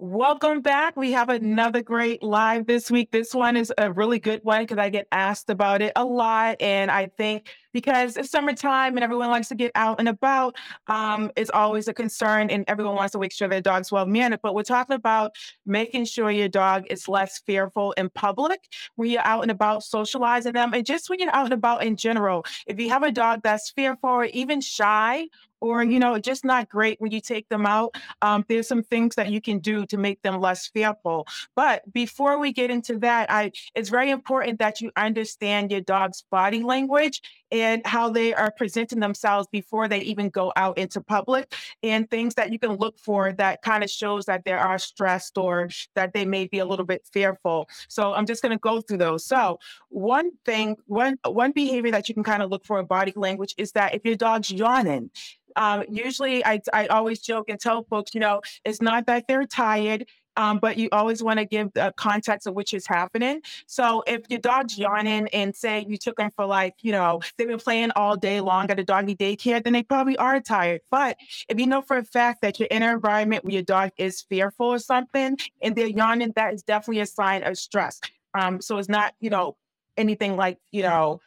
Welcome back. We have another great live this week. This one is a really good one because I get asked about it a lot. And I think because it's summertime and everyone likes to get out and about, um, it's always a concern and everyone wants to make sure their dog's well mannered. But we're talking about making sure your dog is less fearful in public when you're out and about socializing them and just when you're out and about in general. If you have a dog that's fearful or even shy or you know just not great when you take them out um, there's some things that you can do to make them less fearful but before we get into that i it's very important that you understand your dog's body language and how they are presenting themselves before they even go out into public and things that you can look for that kind of shows that they are stressed or that they may be a little bit fearful so i'm just going to go through those so one thing one one behavior that you can kind of look for in body language is that if your dog's yawning um, usually, I, I always joke and tell folks, you know, it's not that they're tired. Um, but you always want to give the context of which is happening. So if your dog's yawning and say you took them for like, you know, they've been playing all day long at a doggy daycare, then they probably are tired. But if you know for a fact that you're in an environment where your dog is fearful or something and they're yawning, that is definitely a sign of stress. Um, so it's not, you know, anything like, you know,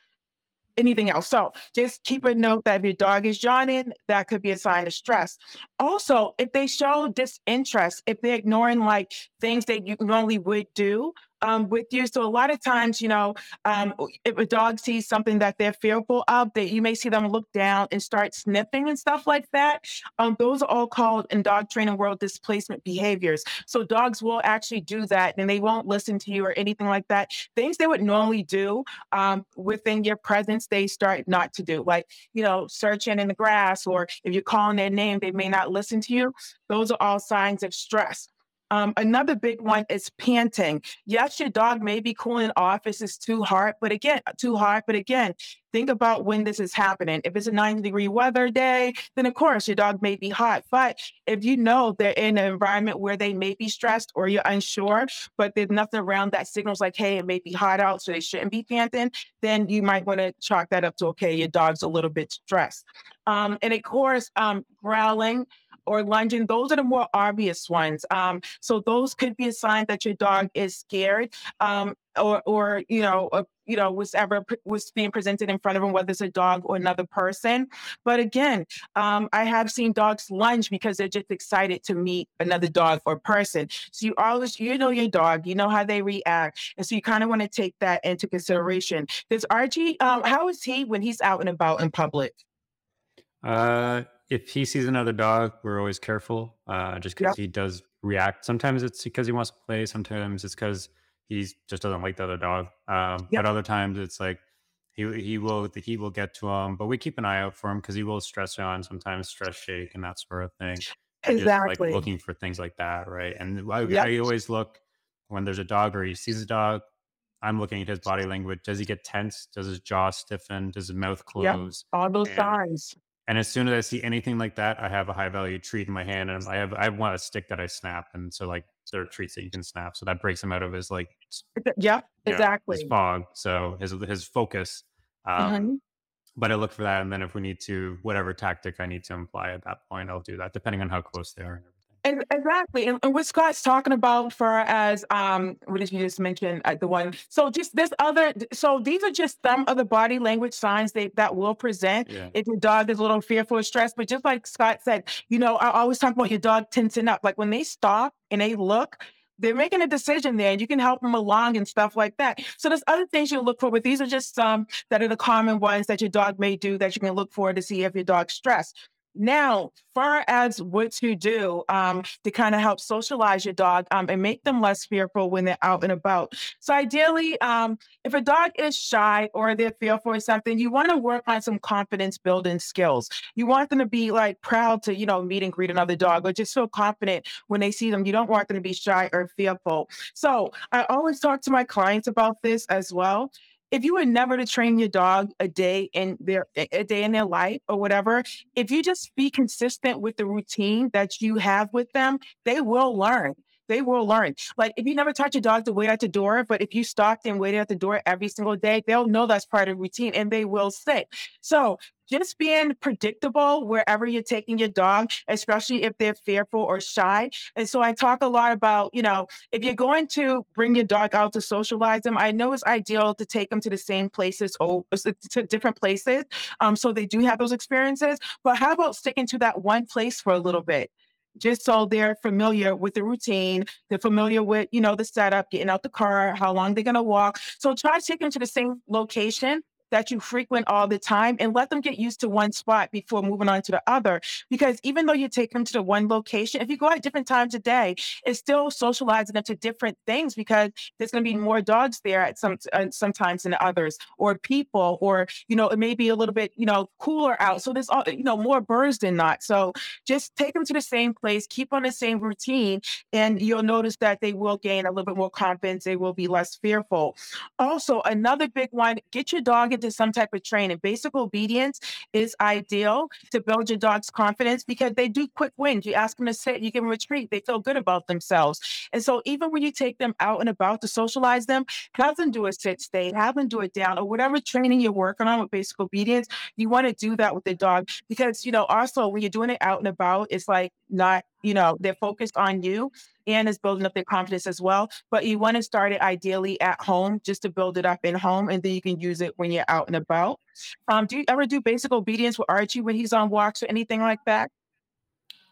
anything else. So just keep a note that if your dog is yawning, that could be a sign of stress. Also, if they show disinterest, if they're ignoring like things that you normally would do, um, with you. So a lot of times, you know, um, if a dog sees something that they're fearful of, that you may see them look down and start sniffing and stuff like that. Um, those are all called in dog training world displacement behaviors. So dogs will actually do that, and they won't listen to you or anything like that. Things they would normally do um, within your presence, they start not to do, like you know, searching in the grass, or if you're calling their name, they may not listen to you. Those are all signs of stress. Um, another big one is panting. Yes, your dog may be cooling off if it's too hard, but again, too hard. But again, think about when this is happening. If it's a 90 degree weather day, then of course your dog may be hot. But if you know they're in an environment where they may be stressed or you're unsure, but there's nothing around that signals like, hey, it may be hot out, so they shouldn't be panting, then you might want to chalk that up to, okay, your dog's a little bit stressed. Um, and of course, um, growling or lunging, those are the more obvious ones. Um, so those could be a sign that your dog is scared. Um, or, or you know, or, you know, was ever was being presented in front of him, whether it's a dog or another person. But again, um, I have seen dogs lunge because they're just excited to meet another dog or person. So you always, you know, your dog, you know how they react, and so you kind of want to take that into consideration. Does Archie, um, how is he when he's out and about in public? Uh, if he sees another dog, we're always careful, uh, just because Yep. he does react. Sometimes it's because he wants to play. Sometimes it's because he just doesn't like the other dog. Um, but other times it's like he he will the heat will get to him. But we keep an eye out for him because he will stress on sometimes, stress shake and that sort of thing. Just like Exactly. looking for things like that, right? And I, Yep. I always look when there's a dog or he sees a dog. I'm looking at his body language. Does he get tense? Does his jaw stiffen? Does his mouth Yep. close? All those And signs. And as soon as I see anything like that, I have a high value treat in my hand, and I have I want a stick that I snap, and so like there are treats that you can snap, so that breaks him out of his like yeah Yep. you know his Exactly. fog, so his his focus. Um, Mhm. but I look for that, and then if we need to, whatever tactic I need to imply at that point, I'll do that, depending on how close they are and Exactly. And, and what Scott's talking about for as um what did you just mention uh, the one so just this other so these are just some of the body language signs they, that will present Yeah. if your dog is a little fearful or stressed. But just like Scott said, you know, I always talk about your dog tensing up. Like when they stop and they look, they're making a decision there and you can help them along and stuff like that. So there's other things you look for, but these are just some that are the common ones that your dog may do that you can look for to see if your dog's stressed. Now, far as what to do um, to kind of help socialize your dog um, and make them less fearful when they're out and about. So, ideally, um, if a dog is shy or they're fearful or something, you want to work on some confidence building skills. You want them to be like proud to, you know, meet and greet another dog or just feel confident when they see them. You don't want them to be shy or fearful. So, I always talk to my clients about this as well if you were never to train your dog a day in their a day in their life or whatever, if you just be consistent with the routine that you have with them, they will learn. They will learn. Like if you never taught your dog to wait at the door, but if you stopped and waited at the door every single day, they'll know that's part of routine and they will sit. So just being predictable wherever you're taking your dog, especially if they're fearful or shy. And so I talk a lot about, you know, if you're going to bring your dog out to socialize them, I know it's ideal to take them to the same places or to different places. Um, so they do have those experiences. But how about sticking to that one place for a little bit? just so they're familiar with the routine, they're familiar with, you know, the setup, getting out the car, how long they're gonna walk. So try to take them to the same location that you frequent all the time and let them get used to one spot before moving on to the other. Because even though you take them to the one location, if you go at different times a day, it's still socializing them to different things because there's going to be more dogs there at some uh, sometimes than others, or people, or you know, it may be a little bit you know cooler out, so there's all you know more birds than not. So just take them to the same place, keep on the same routine, and you'll notice that they will gain a little bit more confidence. They will be less fearful. Also, another big one: get your dog into some type of training. Basic obedience is ideal to build your dog's confidence because they do quick wins. You ask them to sit, you give them a treat, they feel good about themselves. And so even when you take them out and about to socialize them, have them do a sit stay, have them do it down, or whatever training you're working on with basic obedience, you want to do that with the dog because you know also when you're doing it out and about, it's like not you know they're focused on you and is building up their confidence as well. But you want to start it ideally at home just to build it up in home, and then you can use it when you're out and about. Um, do you ever do basic obedience with Archie when he's on walks or anything like that?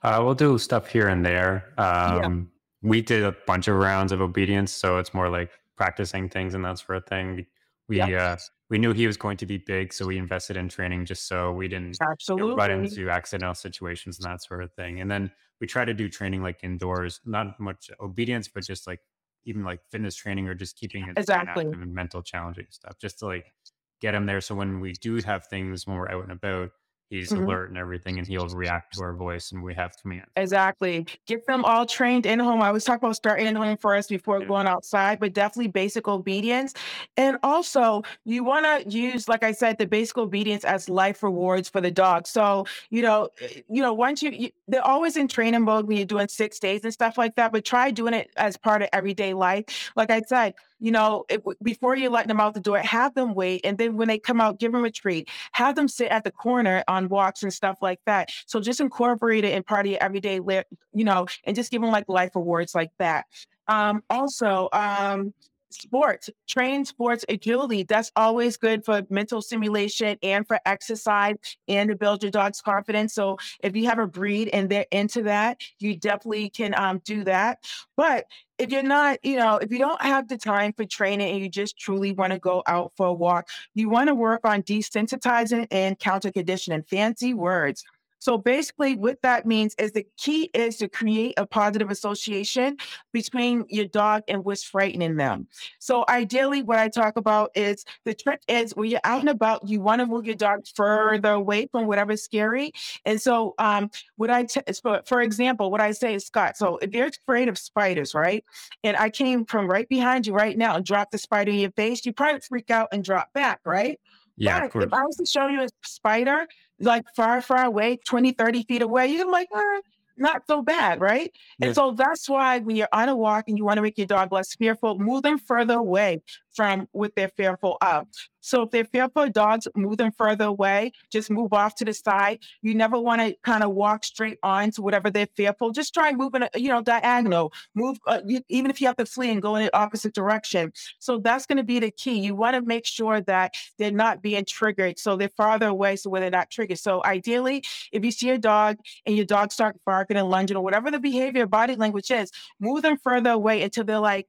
Uh, we'll do stuff here and there. Yeah, Um, we did a bunch of rounds of obedience, so it's more like practicing things and that sort of thing. yeah, We uh, we knew he was going to be big, so we invested in training just so we didn't you know, run into accidental situations and that sort of thing. And then we try to do training like indoors, not much obedience, but just like even like fitness training or just keeping brain Exactly. active and mental challenging stuff, just to like get them there. So when we do have things when we're out and about, he's Mhm. alert and everything, and he'll react to our voice, and we have command. Exactly. Get them all trained in home. I always talk about starting in home first before Yeah. going outside, but definitely basic obedience. And also, you want to use, like I said, the basic obedience as life rewards for the dog. So, you know, eh, you know, once you, you they're always in training mode when you're doing sit stays and stuff like that, but try doing it as part of everyday life. Like I said, you know, it, before you let them out the door, have them wait, and then when they come out, give them a treat have them sit at the corner on walks and stuff like that. So just incorporate it in part of your everyday, you know, and just give them like life awards like that. Um, also, um, sports, train sports agility. That's always good for mental stimulation and for exercise and to build your dog's confidence. So if you have a breed and they're into that, you definitely can um, do that. But if you're not, you know, if you don't have the time for training and you just truly want to go out for a walk, you want to work on desensitizing and counter conditioning. Fancy words. So basically, what that means is the key is to create a positive association between your dog and what's frightening them. So ideally, what I talk about is the trick is when you're out and about, you want to move your dog further away from whatever's scary. And so, um, what I t- for, for example, what I say is Scott. So if you're afraid of spiders, right, and I came from right behind you right now and dropped the spider in your face, you probably freak out and drop back, right? Yeah, But if I was to show you a spider, like far, far away, 20, 30 feet away, you're like, "Uh, not so bad, right? And so that's why when you're on a walk and you want to make your dog less fearful, move them further away from what they're fearful of. So if they're fearful of dogs, move them further away. Just move off to the side. You never want to kind of walk straight on to whatever they're fearful. Just try moving, uh, you know, diagonal. Move, uh, you, even if you have to flee and go in the opposite direction. So that's going to be the key. You want to make sure that they're not being triggered. So they're farther away so where they're not triggered. So ideally, if you see a dog and your dog start barking and lunging or whatever the behavior, body language is, move them further away until they're like,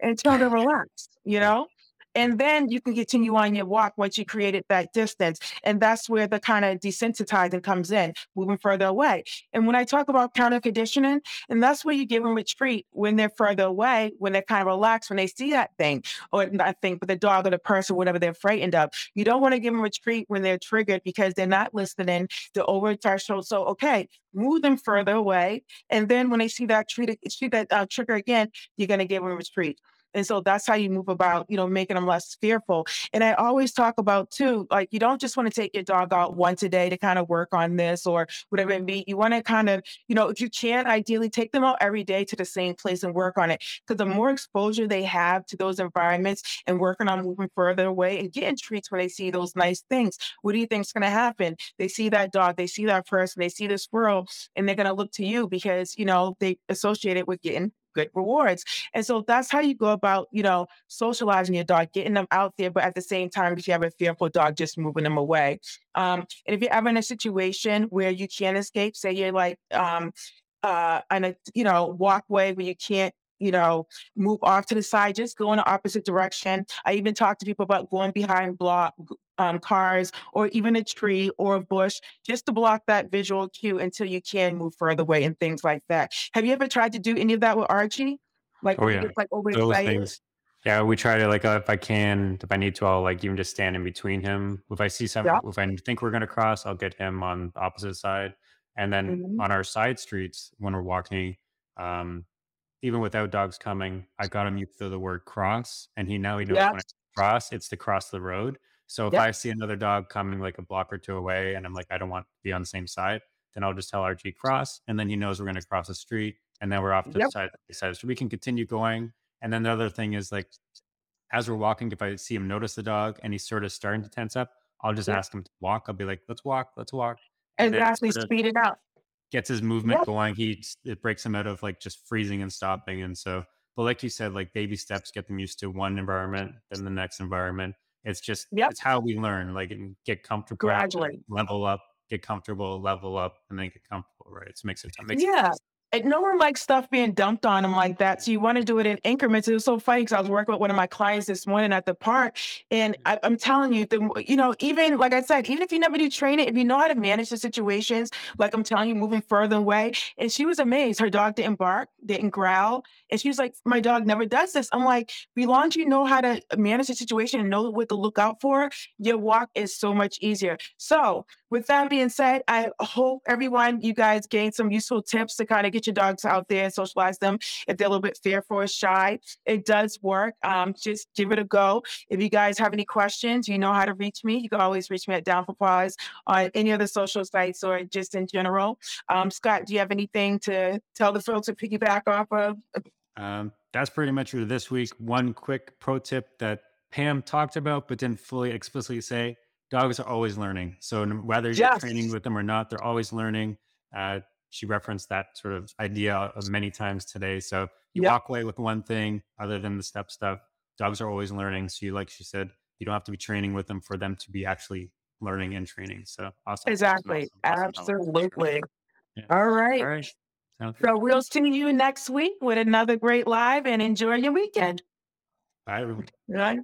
until they're relaxed, you know? And then you can continue on your walk once you created that distance. And that's where the kind of desensitizing comes in, moving further away. And when I talk about counter conditioning, and that's where you give them a treat when they're further away, when they're kind of relaxed, when they see that thing, or that thing, but the dog or the person, whatever they're frightened of. You don't want to give them a treat when they're triggered because they're not listening to over threshold. So, okay, move them further away. And then when they see that treat, see that uh, trigger again, you're going to give them a treat. And so that's how you move about, you know, making them less fearful. And I always talk about too, like you don't just want to take your dog out once a day to kind of work on this or whatever it be. You want to kind of, you know, if you can, ideally take them out every day to the same place and work on it. Because the more exposure they have to those environments and working on moving further away and getting treats when they see those nice things, what do you think's going to happen? They see that dog, they see that person, they see the squirrel, and they're going to look to you because, you know, they associate it with getting good rewards. And so that's how you go about, you know, socializing your dog, getting them out there, but at the same time, if you have a fearful dog, just moving them away. Um, and if you're ever in a situation where you can't escape, say you're like um uh on a you know walkway where you can't you know, move off to the side, just go in the opposite direction. I even talk to people about going behind block um, cars or even a tree or a bush just to block that visual cue until you can move further away and things like that. Have you ever tried to do any of that with Archie? Like, Oh yeah, like those overexcited? things. Yeah, we try to like uh, if I can, if I need to, I'll like even just stand in between him. If I see something, Yeah. if I think we're gonna cross, I'll get him on the opposite side. And then Mhm. on our side streets when we're walking, um, even without dogs coming, I got him used to the word cross, and he now he knows when I cross, it's to cross the road. So if Yep. I see another dog coming like a block or two away, and I'm like, I don't want to be on the same side, then I'll just tell Archie cross, and then he knows we're going to cross the street, and then we're off to the Yep. side. side. So we can continue going. And then the other thing is like, as we're walking, if I see him notice the dog and he's sort of starting to tense up, I'll just Yep. ask him to walk. I'll be like, let's walk, let's walk. And Exactly. sort of Speed it up. gets his movement going. He it breaks him out of like just freezing and stopping. And so, but like you said, like baby steps get them used to one environment, then the next environment. It's just Yep. it's how we learn. Like and get comfortable, gradually level up, get comfortable, level up, and then get comfortable. Right? It makes it makes Yeah. No one likes stuff being dumped on them like that. So you want to do it in increments. It was so funny because I was working with one of my clients this morning at the park, and mm-hmm. I, I'm telling you, the you know, even like I said, even if you never do training, if you know how to manage the situations, like I'm telling you, moving further away. And she was amazed. Her dog didn't bark, didn't growl, and she was like, "My dog never does this." I'm like, "As long as you know how to manage the situation and know what to look out for, your walk is so much easier." So with that being said, I hope everyone, you guys gain some useful tips to kind of get your dogs out there and socialize them if they're a little bit fearful or shy. It does work. Um, just give it a go. If you guys have any questions, you know how to reach me. You can always reach me at Down for Paws on any other social sites or just in general. Um, Scott, do you have anything to tell the folks to piggyback off of? Um, that's pretty much it this week. One quick pro tip that Pam talked about, but didn't fully explicitly say dogs are always learning. So, whether you're training with them or not, they're always learning. Uh, she referenced that sort of idea of many times today. So, you Yep. walk away with one thing other than the step stuff. Dogs are always learning. So, you, like she said, you don't have to be training with them for them to be actually learning and training. So, awesome. Exactly. awesome. Absolutely. Yeah. All All right. right. Sounds good. So we'll see you next week with another great live and enjoy your weekend. Bye, everyone. Right?